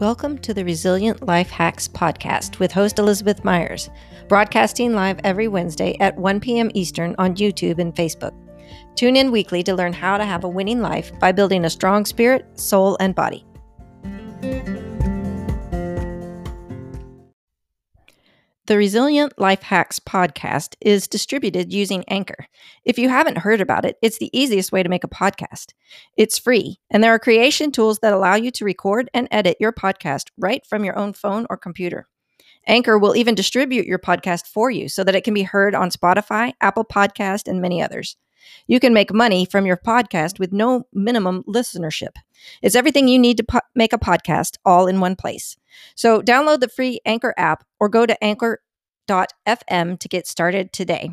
Welcome to the Resilient Life Hacks podcast with host Elizabeth Myers, broadcasting live every Wednesday at 1 p.m. Eastern on YouTube and Facebook. Tune in weekly to learn how to have a winning life by building a strong spirit, soul, and body. The Resilient Life Hacks podcast is distributed using Anchor. If you haven't heard about it, it's the easiest way to make a podcast. It's free, and there are creation tools that allow you to record and edit your podcast right from your own phone or computer. Anchor will even distribute your podcast for you so that it can be heard on Spotify, Apple Podcast, and many others. You can make money from your podcast with no minimum listenership. It's everything you need to po- make a podcast all in one place. So download the free Anchor app or go to anchor.fm to get started today.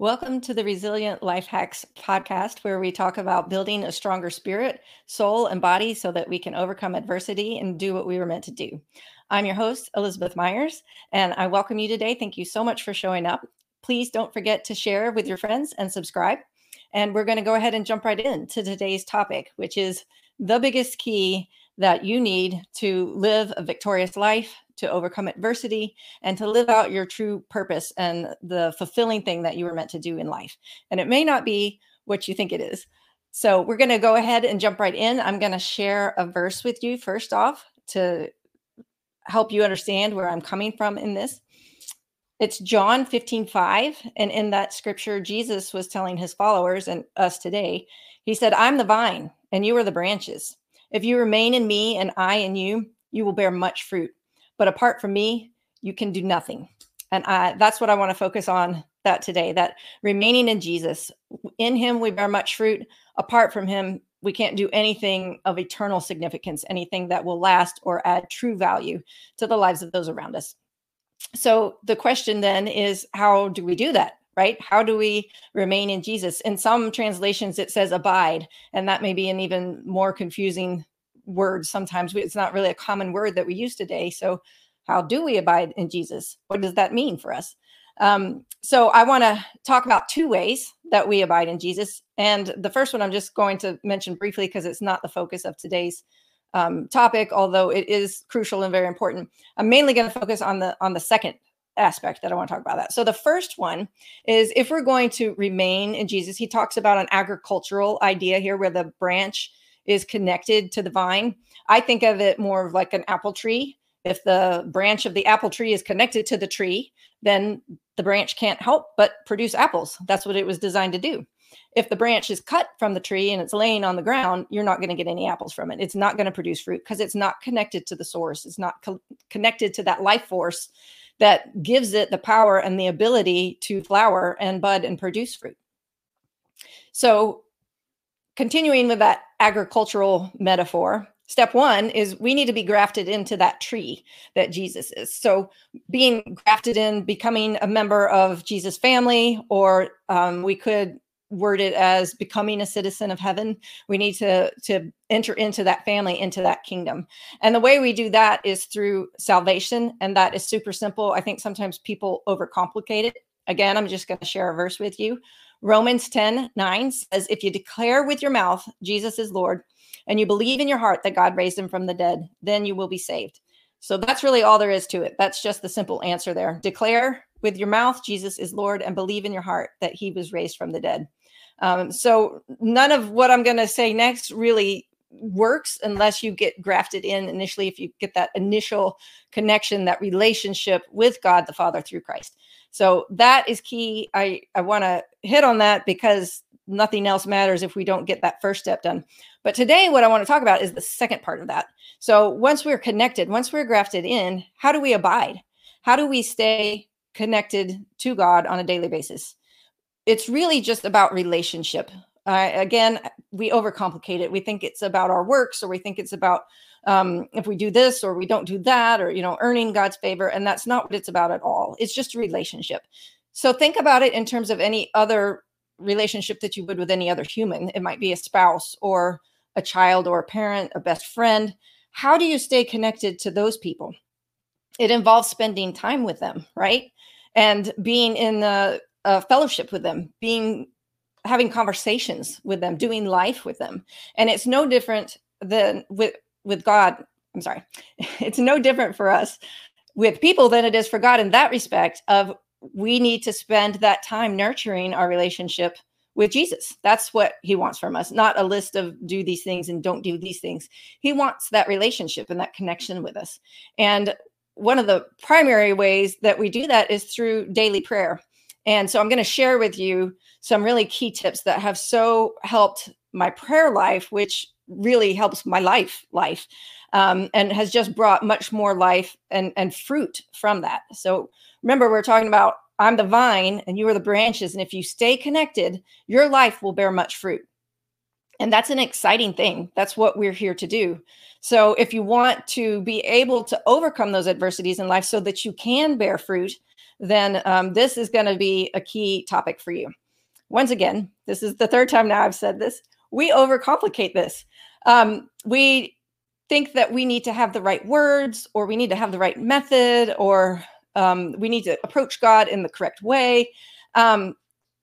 Welcome to the Resilient Life Hacks podcast, where we talk about building a stronger spirit, soul, and body so that we can overcome adversity and do what we were meant to do. I'm your host, Elizabeth Myers, and I welcome you today. Thank you so much for showing up. Please don't forget to share with your friends and subscribe. And we're going to go ahead and jump right into today's topic, which is the biggest key that you need to live a victorious life, to overcome adversity, and to live out your true purpose and the fulfilling thing that you were meant to do in life. And it may not be what you think it is. So we're going to go ahead and jump right in. I'm going to share a verse with you first off to help you understand where I'm coming from in this. It's John 15, 5. And in that scripture, Jesus was telling his followers and us today, he said, I'm the vine and you are the branches. If you remain in me and I in you, you will bear much fruit. But apart from me, you can do nothing. And I, that's what I want to focus on that today that remaining in Jesus. In him, we bear much fruit. Apart from him, we can't do anything of eternal significance, anything that will last or add true value to the lives of those around us. So the question then is how do we do that? Right? How do we remain in Jesus? In some translations, it says abide, and that may be an even more confusing word sometimes. It's not really a common word that we use today. So, how do we abide in Jesus? What does that mean for us? Um, so I want to talk about two ways that we abide in Jesus. And the first one I'm just going to mention briefly because it's not the focus of today's um, topic, although it is crucial and very important. I'm mainly going to focus on the on the second aspect that I want to talk about that. So the first one is if we're going to remain in Jesus, he talks about an agricultural idea here where the branch is connected to the vine. I think of it more of like an apple tree. If the branch of the apple tree is connected to the tree, then the branch can't help but produce apples. That's what it was designed to do. If the branch is cut from the tree and it's laying on the ground, you're not going to get any apples from it. It's not going to produce fruit because it's not connected to the source. It's not co- connected to that life force that gives it the power and the ability to flower and bud and produce fruit. So, continuing with that agricultural metaphor, step one is we need to be grafted into that tree that Jesus is. So, being grafted in, becoming a member of Jesus' family, or um, we could word it as becoming a citizen of heaven. We need to to enter into that family, into that kingdom. And the way we do that is through salvation, and that is super simple. I think sometimes people overcomplicate it. Again, I'm just going to share a verse with you. Romans 10 9 says, If you declare with your mouth Jesus is Lord and you believe in your heart that God raised him from the dead, then you will be saved. So that's really all there is to it. That's just the simple answer there. Declare with your mouth Jesus is Lord and believe in your heart that he was raised from the dead. Um, so none of what I'm going to say next really works unless you get grafted in initially, if you get that initial connection, that relationship with God the Father through Christ. So that is key. I, I want to hit on that because nothing else matters if we don't get that first step done. But today, what I want to talk about is the second part of that. So once we're connected, once we're grafted in, how do we abide? How do we stay connected to God on a daily basis? It's really just about relationship. Uh, again, we overcomplicate it. We think it's about our works, or we think it's about um, if we do this or we don't do that, or you know, earning God's favor, and that's not what it's about at all. It's just a relationship. So think about it in terms of any other relationship that you would with any other human. It might be a spouse or a child or a parent, a best friend. How do you stay connected to those people? It involves spending time with them, right? And being in the uh, fellowship with them, being having conversations with them, doing life with them. And it's no different than with with God. I'm sorry. It's no different for us with people than it is for God in that respect of we need to spend that time nurturing our relationship with Jesus. That's what he wants from us, not a list of do these things and don't do these things. He wants that relationship and that connection with us. And one of the primary ways that we do that is through daily prayer. And so I'm going to share with you some really key tips that have so helped my prayer life, which really helps my life life um, and has just brought much more life and, and fruit from that. So remember, we're talking about I'm the vine and you are the branches. And if you stay connected, your life will bear much fruit. And that's an exciting thing. That's what we're here to do. So if you want to be able to overcome those adversities in life so that you can bear fruit, then um, this is going to be a key topic for you. Once again, this is the third time now I've said this. We overcomplicate this. Um, we think that we need to have the right words or we need to have the right method or um, we need to approach God in the correct way. Um,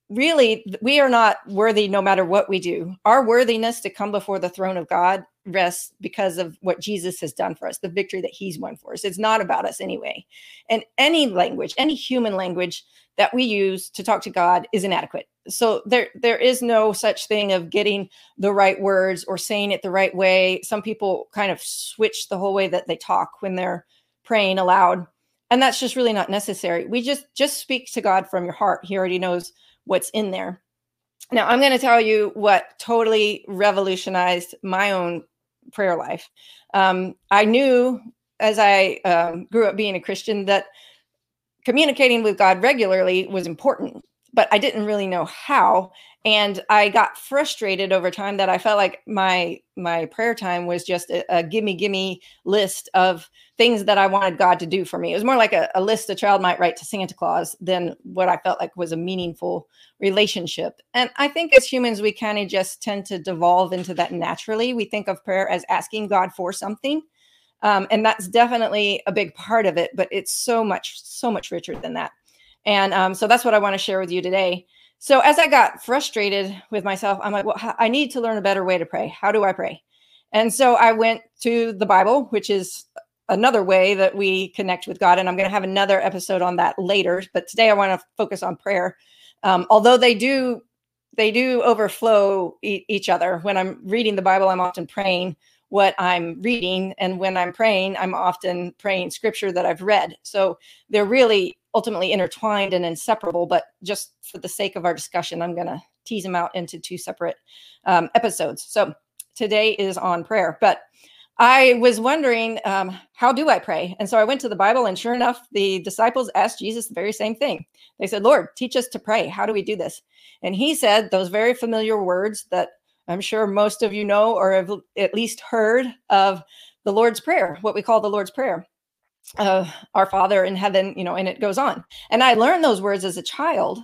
really, we are not worthy no matter what we do. Our worthiness to come before the throne of God rests because of what Jesus has done for us, the victory that he's won for us. It's not about us anyway. And any language, any human language that we use to talk to God is inadequate. So there there is no such thing of getting the right words or saying it the right way. Some people kind of switch the whole way that they talk when they're praying aloud. And that's just really not necessary. We just just speak to God from your heart. He already knows what's in there. Now, I'm going to tell you what totally revolutionized my own prayer life. Um, I knew as I um, grew up being a Christian that communicating with God regularly was important, but I didn't really know how. And I got frustrated over time that I felt like my my prayer time was just a, a gimme gimme list of things that I wanted God to do for me. It was more like a, a list a child might write to Santa Claus than what I felt like was a meaningful relationship. And I think as humans, we kind of just tend to devolve into that naturally. We think of prayer as asking God for something. Um, and that's definitely a big part of it, but it's so much, so much richer than that. And um, so that's what I want to share with you today. So as I got frustrated with myself, I'm like, well, I need to learn a better way to pray. How do I pray? And so I went to the Bible, which is another way that we connect with God. And I'm going to have another episode on that later. But today I want to focus on prayer. Um, although they do, they do overflow e- each other. When I'm reading the Bible, I'm often praying what I'm reading. And when I'm praying, I'm often praying scripture that I've read. So they're really ultimately intertwined and inseparable. But just for the sake of our discussion, I'm going to tease them out into two separate um, episodes. So today is on prayer. But I was wondering, um, how do I pray? And so I went to the Bible, and sure enough, the disciples asked Jesus the very same thing. They said, Lord, teach us to pray. How do we do this? And he said those very familiar words that I'm sure most of you know or have at least heard of the Lord's Prayer, what we call the Lord's Prayer. Uh, our Father in heaven, you know, and it goes on. And I learned those words as a child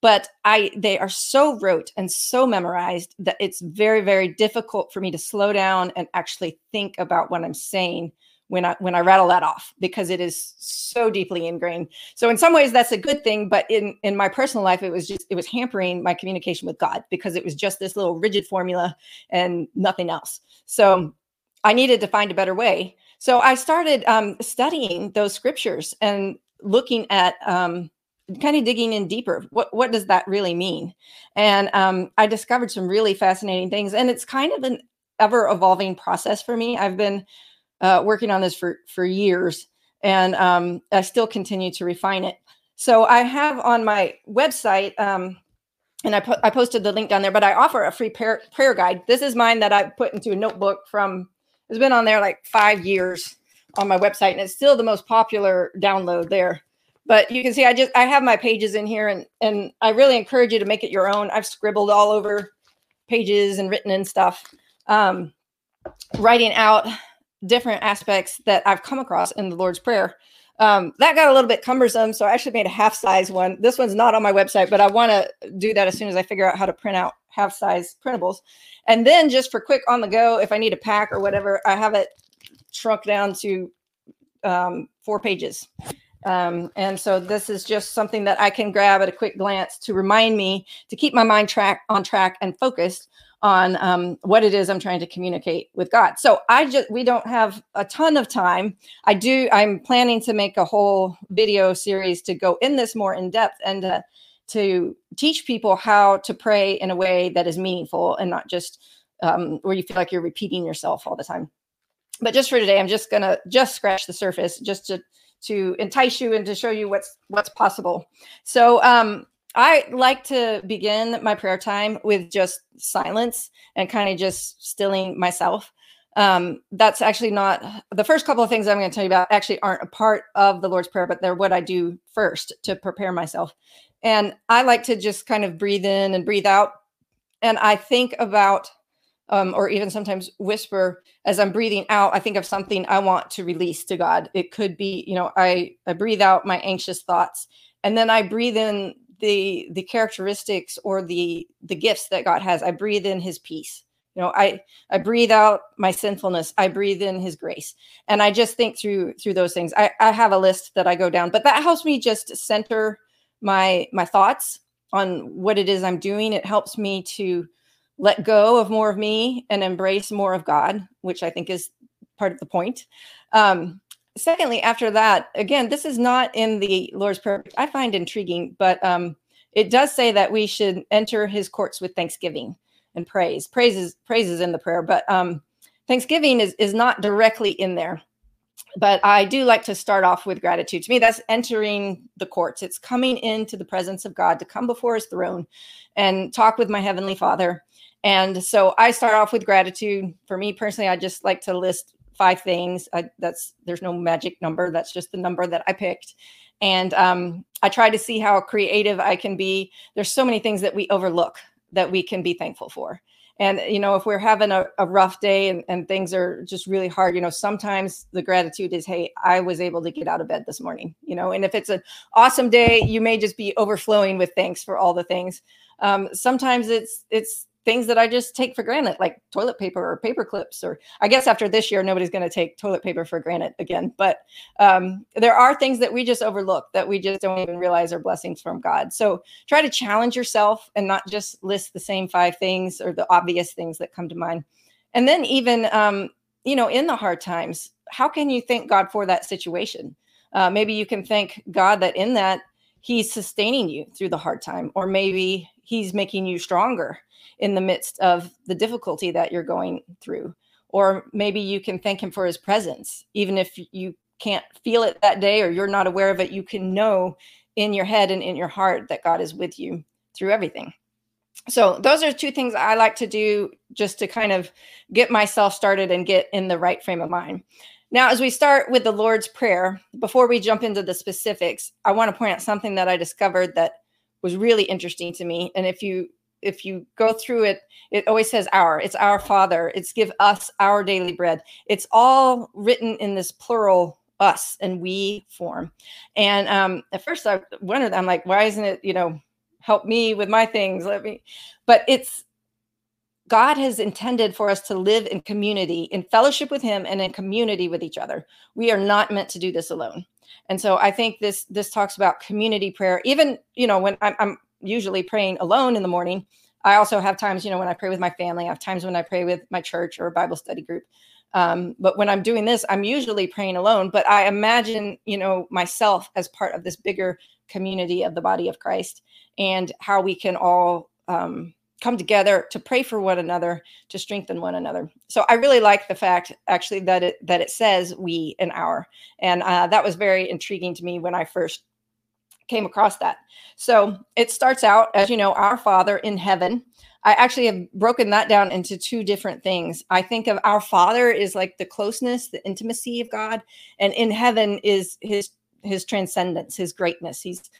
but i they are so rote and so memorized that it's very very difficult for me to slow down and actually think about what i'm saying when i when i rattle that off because it is so deeply ingrained so in some ways that's a good thing but in in my personal life it was just it was hampering my communication with god because it was just this little rigid formula and nothing else so i needed to find a better way so i started um, studying those scriptures and looking at um, kind of digging in deeper. What what does that really mean? And um, I discovered some really fascinating things, and it's kind of an ever evolving process for me. I've been uh, working on this for for years, and um, I still continue to refine it. So I have on my website. Um, and I, po- I posted the link down there, but I offer a free prayer, prayer guide. This is mine that I put into a notebook from, it's been on there like five years on my website, and it's still the most popular download there but you can see I just I have my pages in here and and I really encourage you to make it your own. I've scribbled all over pages and written and stuff, um, writing out different aspects that I've come across in the Lord's Prayer. Um, that got a little bit cumbersome, so I actually made a half size one. This one's not on my website, but I want to do that as soon as I figure out how to print out half size printables. And then just for quick on the go, if I need a pack or whatever, I have it shrunk down to um, four pages Um, and so this is just something that I can grab at a quick glance to remind me to keep my mind track on track and focused on um, what it is I'm trying to communicate with God. So I just we don't have a ton of time. I do. I'm planning to make a whole video series to go in this more in depth and uh, to teach people how to pray in a way that is meaningful and not just um, where you feel like you're repeating yourself all the time. But just for today, I'm just gonna just scratch the surface, just to to entice you and to show you what's what's possible. So um, I like to begin my prayer time with just silence and kind of just stilling myself. Um, that's actually not the first couple of things I'm going to tell you about actually aren't a part of the Lord's Prayer, but they're what I do first to prepare myself. And I like to just kind of breathe in and breathe out. And I think about, um, or even sometimes whisper as I'm breathing out, I think of something I want to release to God. It could be, you know, I, I breathe out my anxious thoughts and then I breathe in the the characteristics or the the gifts that God has. I breathe in his peace. You know, I I breathe out my sinfulness. I breathe in his grace. And I just think through through those things. I, I have a list that I go down, but that helps me just center my my thoughts on what it is I'm doing. It helps me to let go of more of me and embrace more of God, which I think is part of the point. Um, secondly, after that, again, this is not in the Lord's Prayer. I find intriguing, but um, it does say that we should enter His courts with thanksgiving and praise. Praises praises in the prayer, but um, thanksgiving is is not directly in there. But I do like to start off with gratitude. To me, that's entering the courts. It's coming into the presence of God to come before His throne and talk with my heavenly Father. And so I start off with gratitude. For me personally, I just like to list five things. I, that's there's no magic number. That's just the number that I picked. And um, I try to see how creative I can be. There's so many things that we overlook that we can be thankful for. And you know, if we're having a, a rough day and, and things are just really hard, you know, sometimes the gratitude is, hey, I was able to get out of bed this morning. You know, and if it's an awesome day, you may just be overflowing with thanks for all the things. Um, sometimes it's it's things that I just take for granted, like toilet paper or paper clips. Or I guess after this year, nobody's going to take toilet paper for granted again. But um, there are things that we just overlook that we just don't even realize are blessings from God. So try to challenge yourself and not just list the same five things or the obvious things that come to mind. And then even, um, you know, in the hard times, how can you thank God for that situation? Uh, maybe you can thank God that in that He's sustaining you through the hard time, or maybe He's making you stronger in the midst of the difficulty that you're going through. Or maybe you can thank him for his presence, even if you can't feel it that day or you're not aware of it, you can know in your head and in your heart that God is with you through everything. So, those are two things I like to do just to kind of get myself started and get in the right frame of mind. Now, as we start with the Lord's Prayer, before we jump into the specifics, I want to point out something that I discovered that was really interesting to me. And if you if you go through it, it always says our. It's our Father. It's give us our daily bread. It's all written in this plural us and we form. And um, at first I wondered, I'm like, why isn't it, you know, help me with my things? Let me, but it's God has intended for us to live in community, in fellowship with Him, and in community with each other. We are not meant to do this alone. And so I think this this talks about community prayer. Even you know when I'm, I'm usually praying alone in the morning. I also have times, you know, when I pray with my family, I have times when I pray with my church or Bible study group. Um, but when I'm doing this, I'm usually praying alone. But I imagine, you know, myself as part of this bigger community of the body of Christ and how we can all um, come together to pray for one another, to strengthen one another. So I really like the fact, actually, that it that it says we and our, and uh, that was very intriguing to me when I first came across that. So it starts out, as you know, our Father in heaven. I actually have broken that down into two different things. I think of our Father is like the closeness, the intimacy of God, and in heaven is his his transcendence, his greatness. He's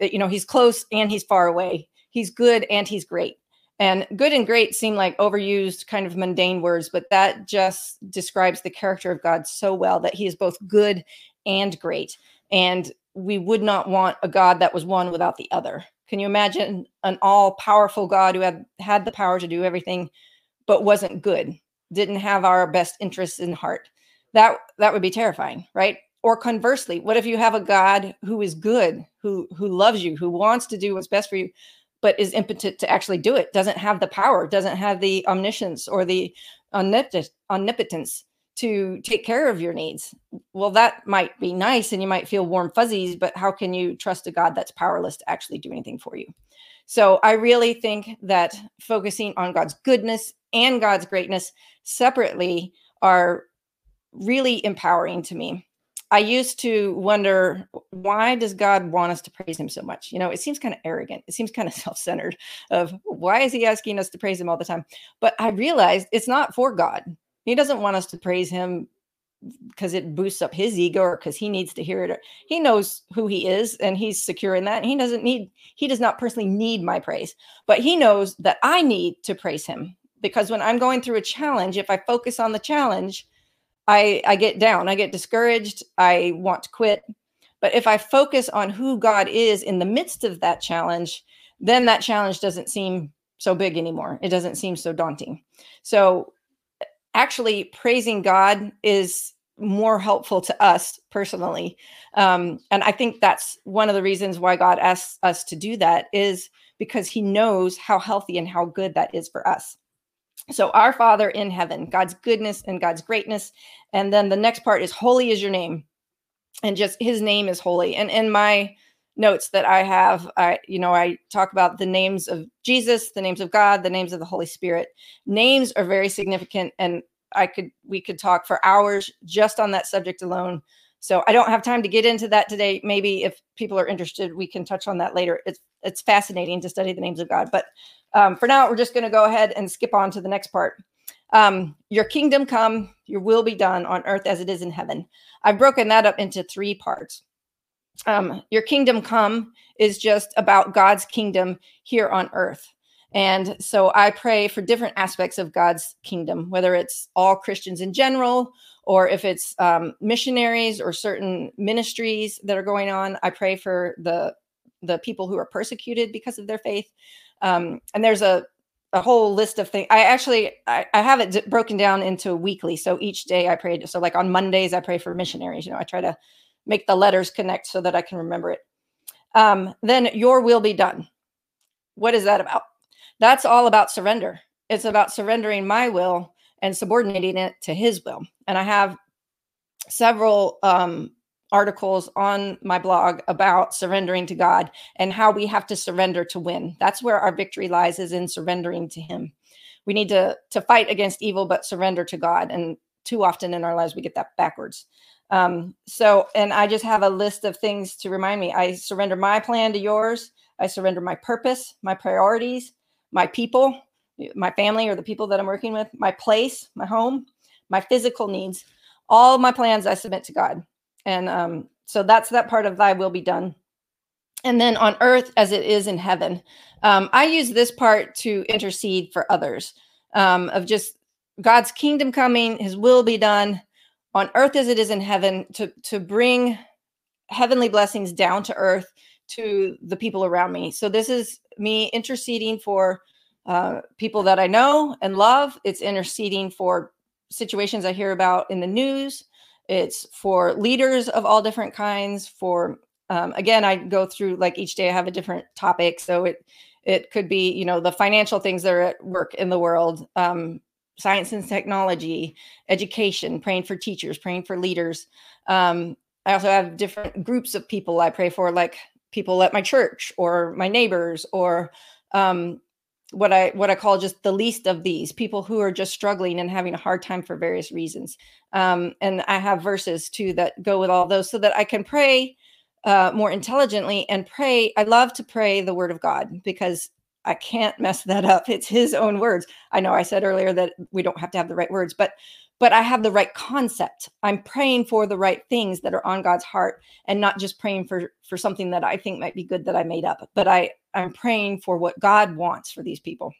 you know, he's close and he's far away. He's good and he's great. And good and great seem like overused, kind of mundane words, but that just describes the character of God so well that he is both good and great. And we would not want a God that was one without the other. Can you imagine an all powerful God who had had the power to do everything, but wasn't good, didn't have our best interests in heart? That that would be terrifying, right? or conversely, what if you have a God who is good, who who loves you, who wants to do what's best for you, but is impotent to actually do it, doesn't have the power, doesn't have the omniscience or the omnipotence to take care of your needs. Well, that might be nice and you might feel warm fuzzies, but how can you trust a God that's powerless to actually do anything for you? So I really think that focusing on God's goodness and God's greatness separately are really empowering to me. I used to wonder why does God want us to praise him so much? You know, it seems kind of arrogant. It seems kind of self-centered of why is he asking us to praise him all the time? But I realized it's not for God. He doesn't want us to praise him because it boosts up his ego or because he needs to hear it. He knows who he is and he's secure in that. He doesn't need, he does not personally need my praise, but he knows that I need to praise him because when I'm going through a challenge, if I focus on the challenge, I, I get down, I get discouraged, I want to quit. But if I focus on who God is in the midst of that challenge, then that challenge doesn't seem so big anymore. It doesn't seem so daunting. So actually praising God is more helpful to us personally. Um, and I think that's one of the reasons why God asks us to do that is because he knows how healthy and how good that is for us. So, our Father in heaven, God's goodness and God's greatness. And then the next part is holy is your name. And just his name is holy. And in my notes that I have, I, you know, I talk about the names of Jesus, the names of God, the names of the Holy Spirit. Names are very significant. And I could, we could talk for hours just on that subject alone. So I don't have time to get into that today. Maybe if people are interested, we can touch on that later. It's, it's fascinating to study the names of God, but um, for now, we're just going to go ahead and skip on to the next part. Um, your kingdom come, your will be done on earth as it is in heaven. I've broken that up into three parts. Um, your kingdom come is just about God's kingdom here on earth. And so I pray for different aspects of God's kingdom, whether it's all Christians in general, or if it's um, missionaries or certain ministries that are going on. I pray for the the people who are persecuted because of their faith. Um, and there's a, a whole list of things. I actually I, I have it broken down into weekly. So each day I pray. So like on Mondays I pray for missionaries. You know, I try to make the letters connect so that I can remember it. Um, then your will be done. What is that about? That's all about surrender. It's about surrendering my will and subordinating it to His will. And I have several um, articles on my blog about surrendering to God and how we have to surrender to win. That's where our victory lies is in surrendering to him. We need to to fight against evil but surrender to God and too often in our lives we get that backwards. Um, so and I just have a list of things to remind me. I surrender my plan to yours. I surrender my purpose, my priorities, my people, my family or the people that I'm working with, my place, my home, my physical needs. All my plans I submit to God and um, so that's that part of thy will be done. And then on earth as it is in heaven. Um, I use this part to intercede for others um, of just God's kingdom coming, his will be done on earth as it is in heaven to, to bring heavenly blessings down to earth to the people around me. So this is me interceding for uh, people that I know and love. It's interceding for situations I hear about in the news. It's for leaders of all different kinds. For um, again, I go through like each day I have a different topic. So it it could be you know the financial things that are at work in the world, um, science and technology, education, praying for teachers, praying for leaders. Um, I also have different groups of people I pray for, like people at my church or my neighbors or um, what I what I call just the least of these people who are just struggling and having a hard time for various reasons. Um, and I have verses too that go with all those so that I can pray uh, more intelligently and pray. I love to pray the word of God because I can't mess that up. It's his own words. I know I said earlier that we don't have to have the right words, but but I have the right concept. I'm praying for the right things that are on God's heart and not just praying for for something that I think might be good that I made up, but I I'm praying for what God wants for these people.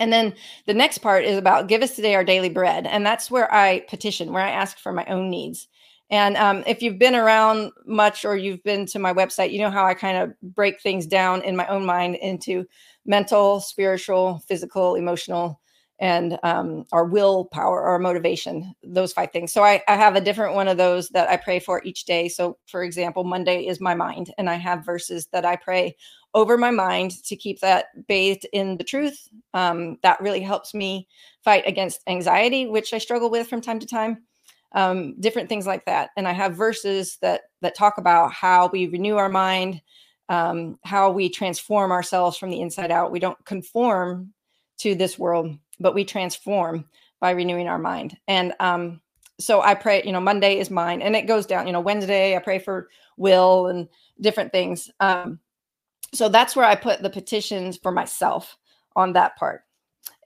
And then the next part is about give us today our daily bread. And that's where I petition, where I ask for my own needs. And um, if you've been around much or you've been to my website, you know how I kind of break things down in my own mind into mental, spiritual, physical, emotional, and um, our willpower, our motivation, those five things. So I, I have a different one of those that I pray for each day. So, for example, Monday is my mind, and I have verses that I pray over my mind to keep that bathed in the truth. Um, that really helps me fight against anxiety, which I struggle with from time to time. Um, different things like that. And I have verses that that talk about how we renew our mind, um, how we transform ourselves from the inside out. We don't conform to this world, but we transform by renewing our mind. And um, so I pray, you know, Monday is mine, and it goes down. You know, Wednesday I pray for Will and different things. Um, so that's where I put the petitions for myself on that part.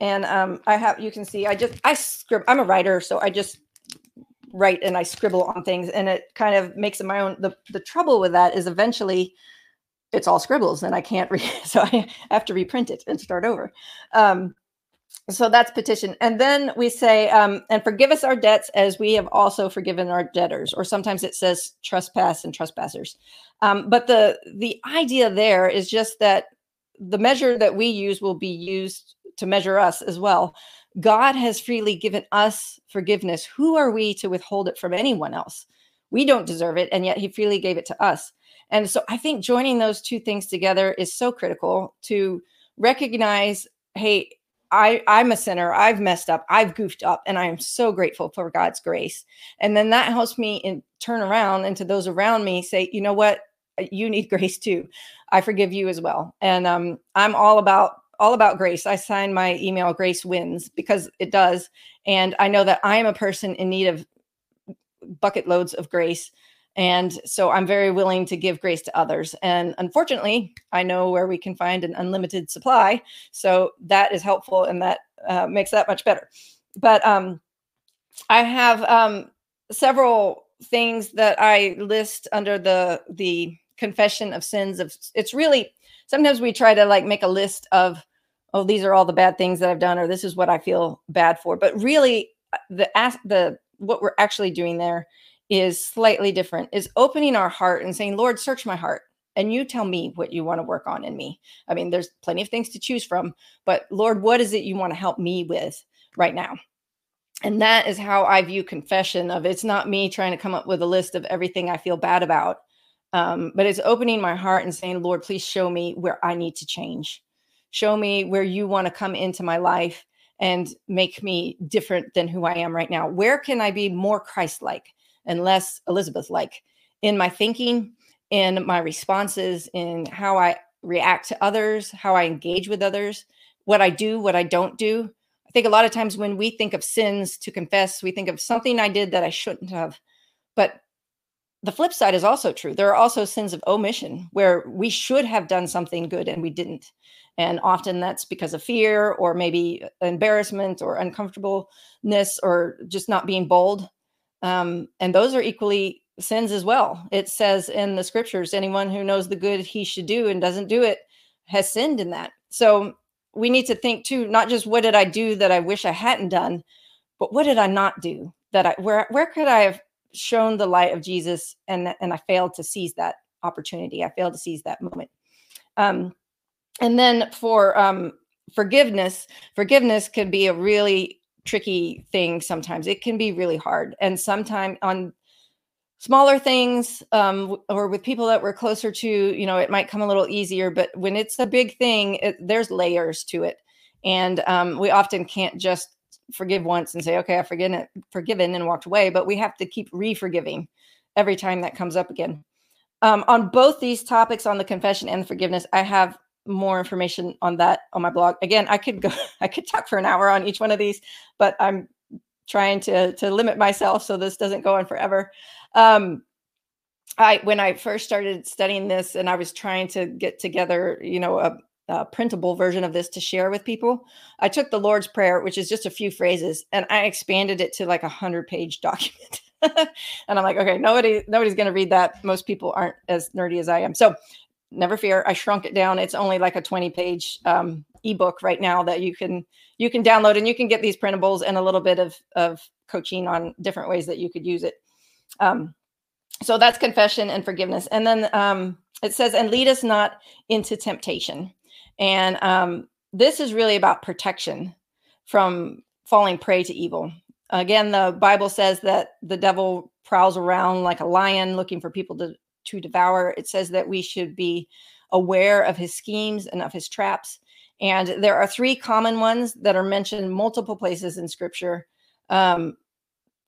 And um, I have, you can see, I just, I scribble, I'm a writer, so I just write and I scribble on things and it kind of makes it my own. The, the trouble with that is eventually it's all scribbles and I can't read. So I have to reprint it and start over. Um, so that's petition. And then we say, um, and forgive us our debts as we have also forgiven our debtors. Or sometimes it says trespass and trespassers. Um, but the the idea there is just that the measure that we use will be used to measure us as well. God has freely given us forgiveness. Who are we to withhold it from anyone else? We don't deserve it, and yet He freely gave it to us. And so I think joining those two things together is so critical to recognize hey, I, I'm a sinner. I've messed up. I've goofed up, and I am so grateful for God's grace. And then that helps me in, turn around and to those around me say, you know what, you need grace too. I forgive you as well. And um, I'm all about all about grace. I sign my email Grace Wins because it does. And I know that I am a person in need of bucket loads of grace. And so I'm very willing to give grace to others. And unfortunately, I know where we can find an unlimited supply. So that is helpful and that uh, makes that much better. But um, I have um, several things that I list under the the confession of sins of it's really sometimes we try to like make a list of oh these are all the bad things that I've done or this is what I feel bad for but really uh, the ask the what we're actually doing there is slightly different is opening our heart and saying lord search my heart and you tell me what you want to work on in me. I mean there's plenty of things to choose from but lord what is it you want to help me with right now? And that is how i view confession of it's not me trying to come up with a list of everything i feel bad about um, but it's opening my heart and saying lord please show me where i need to change. Show me where you want to come into my life and make me different than who i am right now. Where can i be more christ-like and less Elizabeth like in my thinking, in my responses, in how I react to others, how I engage with others, what I do, what I don't do. I think a lot of times when we think of sins to confess, we think of something I did that I shouldn't have. But the flip side is also true. There are also sins of omission where we should have done something good and we didn't. And often that's because of fear or maybe embarrassment or uncomfortableness or just not being bold. Um, and those are equally sins as well. It says in the scriptures, anyone who knows the good he should do and doesn't do it has sinned in that. So we need to think too, not just what did I do that I wish I hadn't done, but what did I not do that I where where could I have shown the light of Jesus and and I failed to seize that opportunity. I failed to seize that moment. Um, and then for um, forgiveness, forgiveness could be a really tricky thing sometimes. It can be really hard. And sometimes on smaller things um, or with people that we're closer to, you know, it might come a little easier. But when it's a big thing, it, there's layers to it. And um, we often can't just forgive once and say, okay, I've forgiven, it, forgiven and walked away. But we have to keep re forgiving every time that comes up again. Um, on both these topics, on the confession and the forgiveness, I have more information on that on my blog. Again, I could go, I could talk for an hour on each one of these, but I'm trying to to limit myself so this doesn't go on forever. Um, I when I first started studying this and I was trying to get together, you know, a, a printable version of this to share with people, I took the Lord's Prayer, which is just a few phrases, and I expanded it to like a hundred page document. and I'm like, okay, nobody nobody's going to read that. Most people aren't as nerdy as I am. So never fear i shrunk it down. It's only like a 20 page um, ebook right now that you can you can download and you can get these printables and a little bit of of coaching on different ways that you could use it. Um, so that's confession and forgiveness. And then um, it says and lead us not into temptation. And um, this is really about protection from falling prey to evil. Again, the Bible says that the devil prowls around like a lion looking for people to, to devour. It says that we should be aware of his schemes and of his traps. And there are three common ones that are mentioned multiple places in scripture. Um,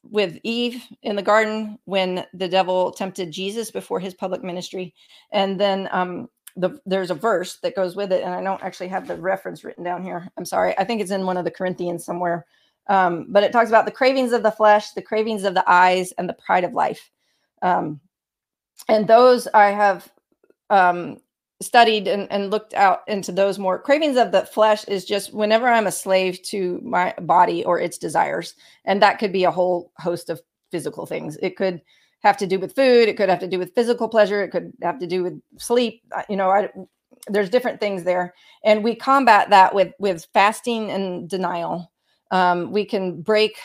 with Eve in the garden when the devil tempted Jesus before his public ministry. And then um, the, there's a verse that goes with it. And I don't actually have the reference written down here. I'm sorry. I think it's in one of the Corinthians somewhere. Um, but it talks about the cravings of the flesh, the cravings of the eyes, and the pride of life. Um, and those I have um, studied and, and looked out into those more. Cravings of the flesh is just whenever i'm a slave to my body or its desires and that could be a whole host of physical things. It could have to do with food it could have to do with physical pleasure it could have to do with sleep you know I, there's different things there. And we combat that with with fasting and denial. Um, we can break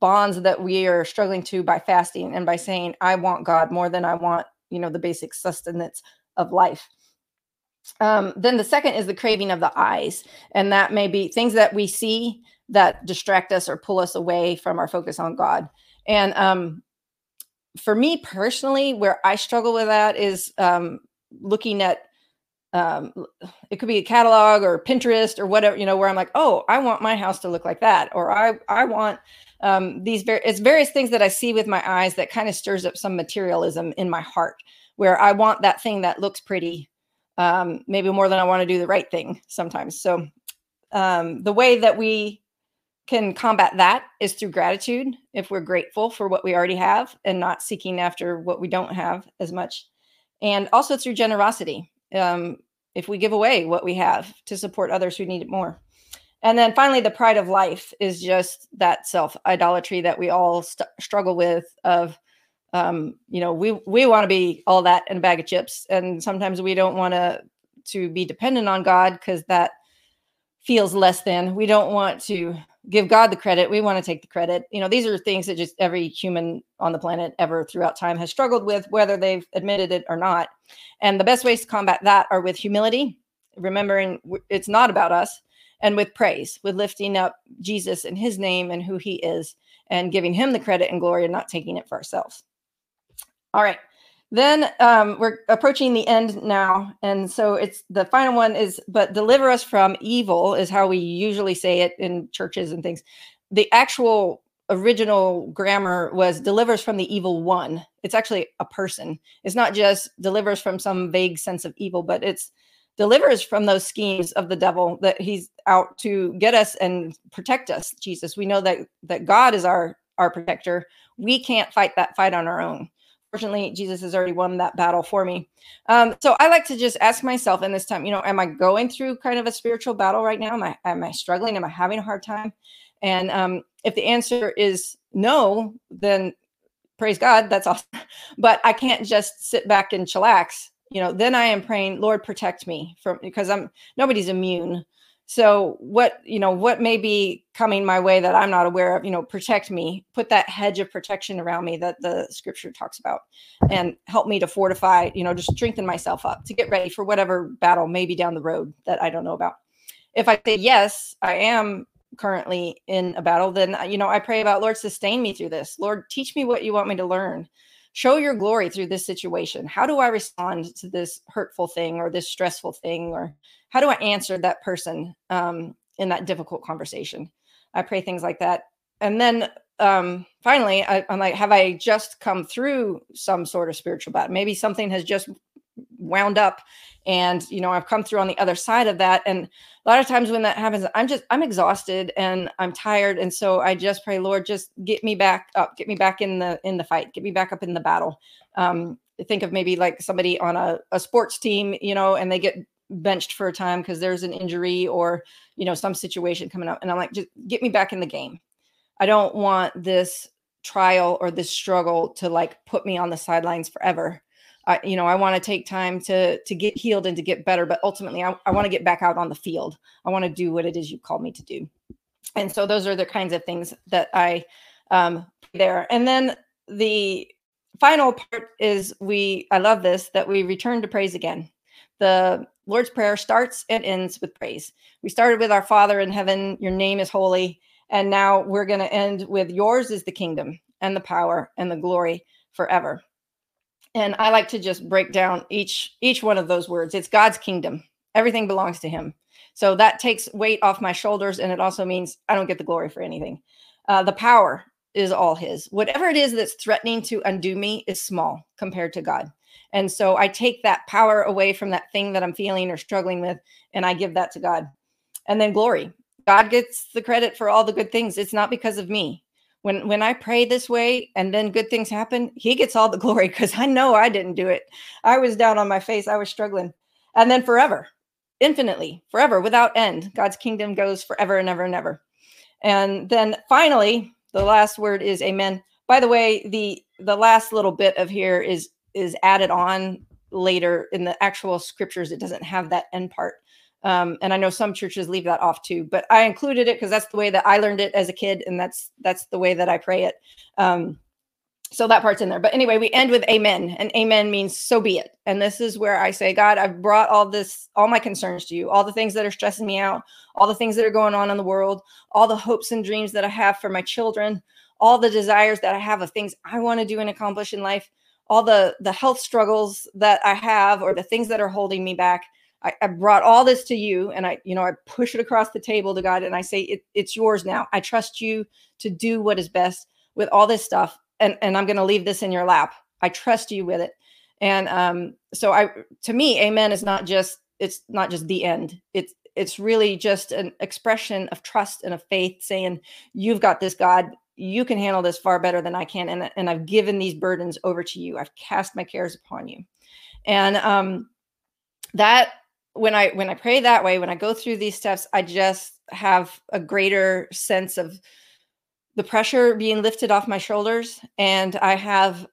bonds that we are struggling to by fasting and by saying i want god more than i want you know the basic sustenance of life. Um, then the second is the craving of the eyes. And that may be things that we see that distract us or pull us away from our focus on God. And um, for me personally, where I struggle with that is um, looking at um, it could be a catalog or Pinterest or whatever, you know, where I'm like, oh, I want my house to look like that, or I I want um, these very it's various things that I see with my eyes that kind of stirs up some materialism in my heart where I want that thing that looks pretty, um, maybe more than I want to do the right thing sometimes. So um, the way that we can combat that is through gratitude if we're grateful for what we already have and not seeking after what we don't have as much and also through generosity um, if we give away what we have to support others who need it more and then finally the pride of life is just that self idolatry that we all st- struggle with of um, you know, we we want to be all that in a bag of chips, and sometimes we don't want to to be dependent on God because that feels less than. We don't want to give God the credit. We want to take the credit. You know, these are things that just every human on the planet ever throughout time has struggled with, whether they've admitted it or not. And the best ways to combat that are with humility, remembering it's not about us, and with praise, with lifting up Jesus and his name and who he is, and giving him the credit and glory and not taking it for ourselves. All right. Then um, we're approaching the end now. And so it's the final one is, but deliver us from evil is how we usually say it in churches and things. The actual original grammar was delivers from the evil one. It's actually a person. It's not just delivers from some vague sense of evil, but it's delivers from those schemes of the devil that he's out to get us and protect us. Jesus, we know that that God is our our protector. We can't fight that fight on our own. Fortunately jesus has already won that battle for me. Um, so i like to just ask myself in this time you know am i going through kind of a spiritual battle right now? Am i am i struggling? Am i having a hard time? And um, if the answer is no then praise god that's awesome. But i can't just sit back and chillax you know then i am praying lord protect me from because i'm nobody's immune. So what you know what may be coming my way that i'm not aware of you know protect me put that hedge of protection around me that the scripture talks about and help me to fortify you know to strengthen myself up to get ready for whatever battle may be down the road that i don't know about. If i say yes i am currently in a battle then you know i pray about lord sustain me through this. Lord teach me what you want me to learn show your glory through this situation. How do i respond to this hurtful thing or this stressful thing? Or how do i answer that person um, in that difficult conversation? I pray things like that. And then um, finally I, i'm like have i just come through some sort of spiritual battle? Maybe something has just wound up. And you know i've come through on the other side of that. And a lot of times when that happens i'm just i'm exhausted and i'm tired. And so i just pray lord just get me back up get me back in the in the fight get me back up in the battle. Um think of maybe like somebody on a, a sports team you know and they get benched for a time because there's an injury or you know some situation coming up. And i'm like just get me back in the game. I don't want this trial or this struggle to like put me on the sidelines forever I, you know, I want to take time to to get healed and to get better, but ultimately, I, I want to get back out on the field. I want to do what it is you called me to do, and so those are the kinds of things that I um, there. And then the final part is we. I love this that we return to praise again. The Lord's Prayer starts and ends with praise. We started with our Father in heaven, your name is holy. And now we're going to end with yours is the kingdom and the power and the glory forever. And I like to just break down each each one of those words. It's God's kingdom. Everything belongs to him. So that takes weight off my shoulders and it also means I don't get the glory for anything. Uh, the power is all his. Whatever it is that's threatening to undo me is small compared to God. And so I take that power away from that thing that I'm feeling or struggling with, and I give that to God. And then glory. God gets the credit for all the good things. It's not because of me. When when I pray this way and then good things happen, he gets all the glory because I know I didn't do it. I was down on my face. I was struggling. And then forever, infinitely, forever, without end. God's kingdom goes forever and ever and ever. And then finally, the last word is amen. By the way, the the last little bit of here is is added on later in the actual scriptures. It doesn't have that end part. Um, and I know some churches leave that off too, but I included it because that's the way that I learned it as a kid, and that's that's the way that I pray it. Um, so that part's in there. But anyway, we end with amen, and amen means so be it. And this is where I say, God, I've brought all this, all my concerns to you, all the things that are stressing me out, all the things that are going on in the world, all the hopes and dreams that I have for my children, all the desires that I have of things I want to do and accomplish in life all the the health struggles that I have or the things that are holding me back. I, I, brought all this to you and I, you know, I push it across the table to God and I say, it, it's yours now. I trust you to do what is best with all this stuff. And, and I'm going to leave this in your lap. I trust you with it. And um, so I, to me, amen is not just, it's not just the end. It's, it's really just an expression of trust and of faith saying, you've got this, God you can handle this far better than I can. And, and I've given these burdens over to you. I've cast my cares upon you. And um, that when I when I pray that way, when I go through these steps, I just have a greater sense of the pressure being lifted off my shoulders. And I have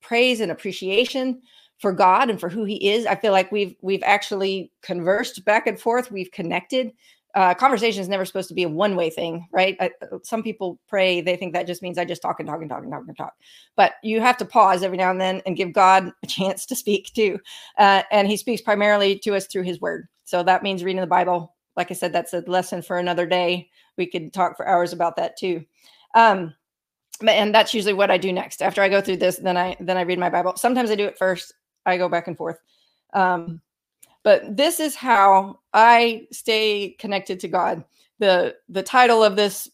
praise and appreciation for God and for who he is. I feel like we've we've actually conversed back and forth. We've connected uh, conversation is never supposed to be a one way thing, right? I, uh, some people pray, they think that just means I just talk and talk and talk and talk and talk. But you have to pause every now and then and give God a chance to speak too. Uh, and He speaks primarily to us through His Word. So that means reading the Bible. Like I said, that's a lesson for another day. We could talk for hours about that too. Um, and that's usually what I do next. After I go through this, then I then I read my Bible. Sometimes I do it first. I go back and forth. Um, but this is how I stay connected to God. The the title of this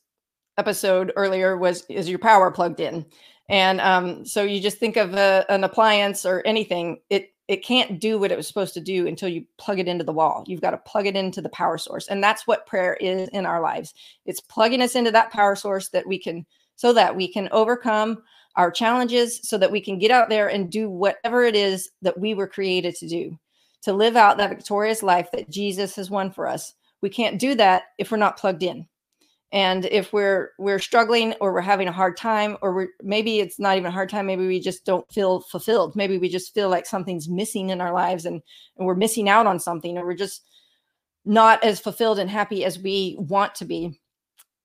episode earlier was is your power plugged in? And um, so you just think of a, an appliance or anything, it it can't do what it was supposed to do until you plug it into the wall. You've got to plug it into the power source. And that's what prayer is in our lives. It's plugging us into that power source that we can so that we can overcome our challenges so that we can get out there and do whatever it is that we were created to do to live out that victorious life that Jesus has won for us. We can't do that if we're not plugged in. And if we're we're struggling or we're having a hard time or we're maybe it's not even a hard time, maybe we just don't feel fulfilled. Maybe we just feel like something's missing in our lives and, and we're missing out on something or we're just not as fulfilled and happy as we want to be.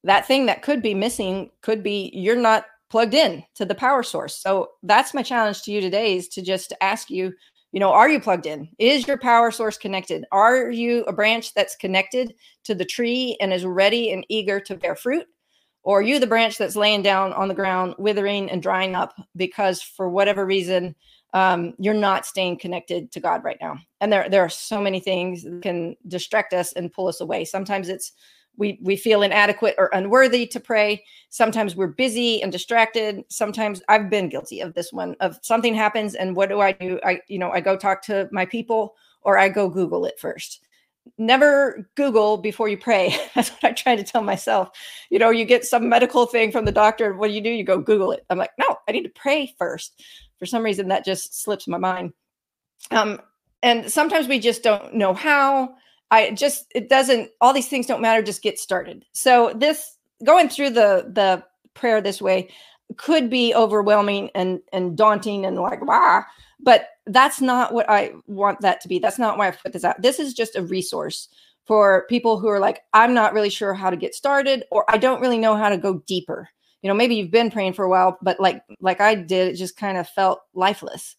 That thing that could be missing could be you're not plugged in to the power source. So that's my challenge to you today is to just ask you you know are you plugged in? Is your power source connected? Are you a branch that's connected to the tree and is ready and eager to bear fruit? Or are you the branch that's laying down on the ground withering and drying up because for whatever reason um, you're not staying connected to god right now? And there, there are so many things that can distract us and pull us away. Sometimes it's we we feel inadequate or unworthy to pray. Sometimes we're busy and distracted. Sometimes i've been guilty of this one of something happens and what do i do? I you know i go talk to my people or i go google it first. Never google before you pray. That's what i try to tell myself. You know you get some medical thing from the doctor what do you do? You go google it. I'm like no i need to pray first. For some reason that just slips my mind. Um and sometimes we just don't know how I just it doesn't all these things don't matter just get started. So this going through the the prayer this way could be overwhelming and and daunting and like wow but that's not what I want that to be. That's not why I put this out. This is just a resource for people who are like I'm not really sure how to get started or I don't really know how to go deeper. You know, maybe you've been praying for a while but like like I did it just kind of felt lifeless.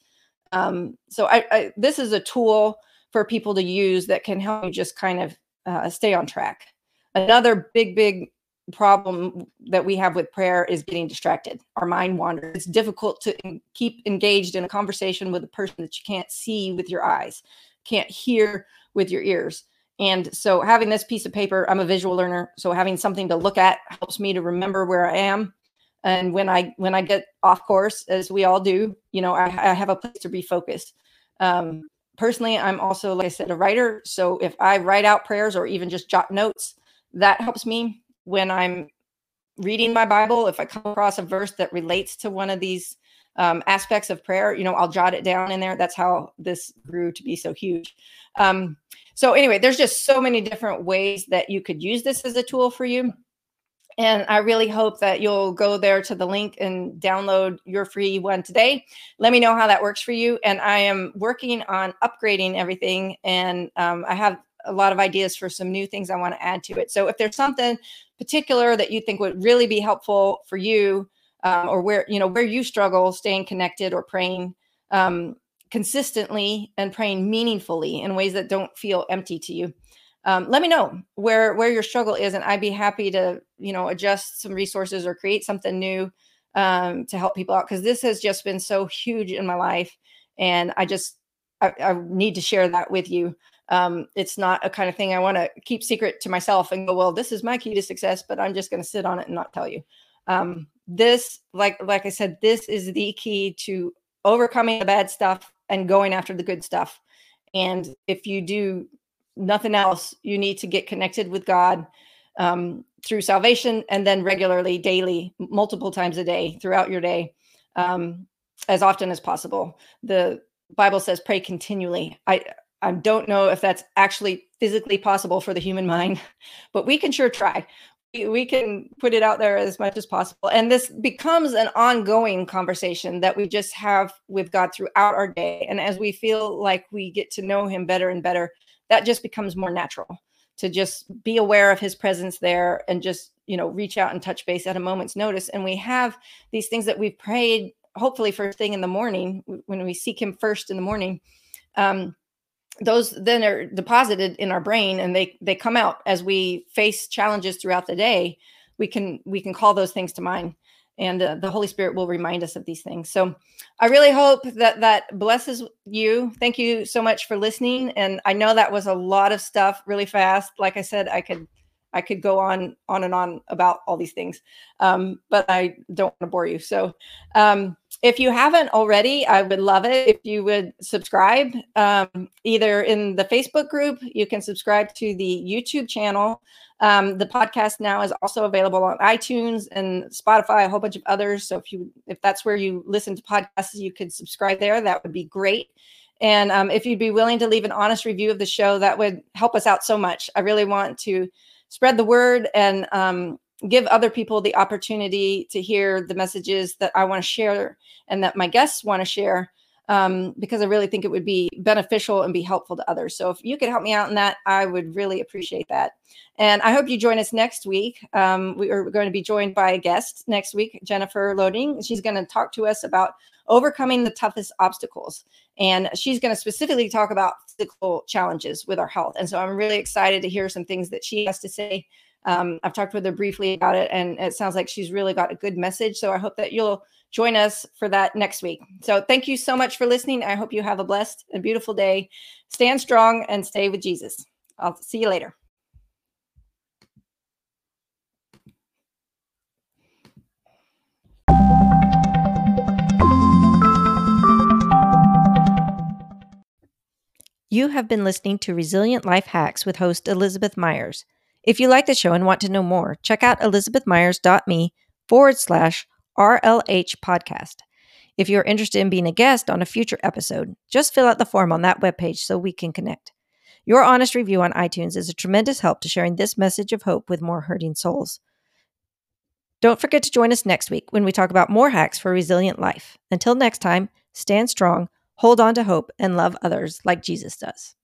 Um so I, I this is a tool for people to use that can help you just kind of uh, stay on track. Another big, big problem that we have with prayer is getting distracted. Our mind wanders. It's difficult to keep engaged in a conversation with a person that you can't see with your eyes, can't hear with your ears. And so having this piece of paper, I'm a visual learner, so having something to look at helps me to remember where I am. And when I when I get off course, as we all do, you know, I, I have a place to refocus. Um, personally, I'm also, like I said, a writer. So if I write out prayers or even just jot notes, that helps me when I'm reading my Bible. If I come across a verse that relates to one of these um, aspects of prayer, you know, I'll jot it down in there. That's how this grew to be so huge. Um, so anyway, there's just so many different ways that you could use this as a tool for you. And I really hope that you'll go there to the link and download your free one today. Let me know how that works for you. And I am working on upgrading everything. And um, I have a lot of ideas for some new things I want to add to it. So if there's something particular that you think would really be helpful for you, um, or where you know where you struggle staying connected or praying um, consistently and praying meaningfully in ways that don't feel empty to you, um, let me know where where your struggle is, and I'd be happy to you know adjust some resources or create something new um, to help people out because this has just been so huge in my life, and I just I, I need to share that with you. Um, it's not a kind of thing I want to keep secret to myself and go, well, this is my key to success, but I'm just going to sit on it and not tell you. Um, this, like like I said, this is the key to overcoming the bad stuff and going after the good stuff. And if you do nothing else, you need to get connected with God um, through salvation and then regularly, daily, multiple times a day throughout your day, um, as often as possible. The Bible says pray continually. I I don't know if that's actually physically possible for the human mind, but we can sure try. We can put it out there as much as possible. And this becomes an ongoing conversation that we just have with God throughout our day. And as we feel like we get to know Him better and better, that just becomes more natural to just be aware of his presence there and just you know reach out and touch base at a moment's notice. And we have these things that we've prayed hopefully first thing in the morning when we seek him first in the morning um, those then are deposited in our brain and they they come out. As we face challenges throughout the day we can we can call those things to mind and uh, the holy spirit will remind us of these things. So i really hope that that blesses you. Thank you so much for listening and i know that was a lot of stuff really fast. Like i said i could i could go on on and on about all these things um, but i don't want to bore you so um, if you haven't already i would love it if you would subscribe um, either in the facebook group you can subscribe to the youtube channel um, the podcast now is also available on iTunes and Spotify, a whole bunch of others. So if you if that's where you listen to podcasts, you could subscribe there. That would be great. And um, if you'd be willing to leave an honest review of the show, that would help us out so much. I really want to spread the word and um, give other people the opportunity to hear the messages that I want to share and that my guests want to share um, because I really think it would be beneficial and be helpful to others. So if you could help me out in that, I would really appreciate that. And I hope you join us next week. Um, we are going to be joined by a guest next week, Jennifer Loading. She's going to talk to us about overcoming the toughest obstacles. And she's going to specifically talk about physical challenges with our health. And so I'm really excited to hear some things that she has to say. Um, I've talked with her briefly about it, and it sounds like she's really got a good message. So I hope that you'll join us for that next week. So thank you so much for listening. I hope you have a blessed and beautiful day. Stand strong and stay with Jesus. I'll see you later. You have been listening to Resilient Life Hacks with host Elizabeth Myers. If you like the show and want to know more, check out elizabethmyers.me forward slash RLH podcast. If you're interested in being a guest on a future episode, just fill out the form on that webpage so we can connect. Your honest review on iTunes is a tremendous help to sharing this message of hope with more hurting souls. Don't forget to join us next week when we talk about more hacks for resilient life. Until next time, stand strong, hold on to hope, and love others like Jesus does.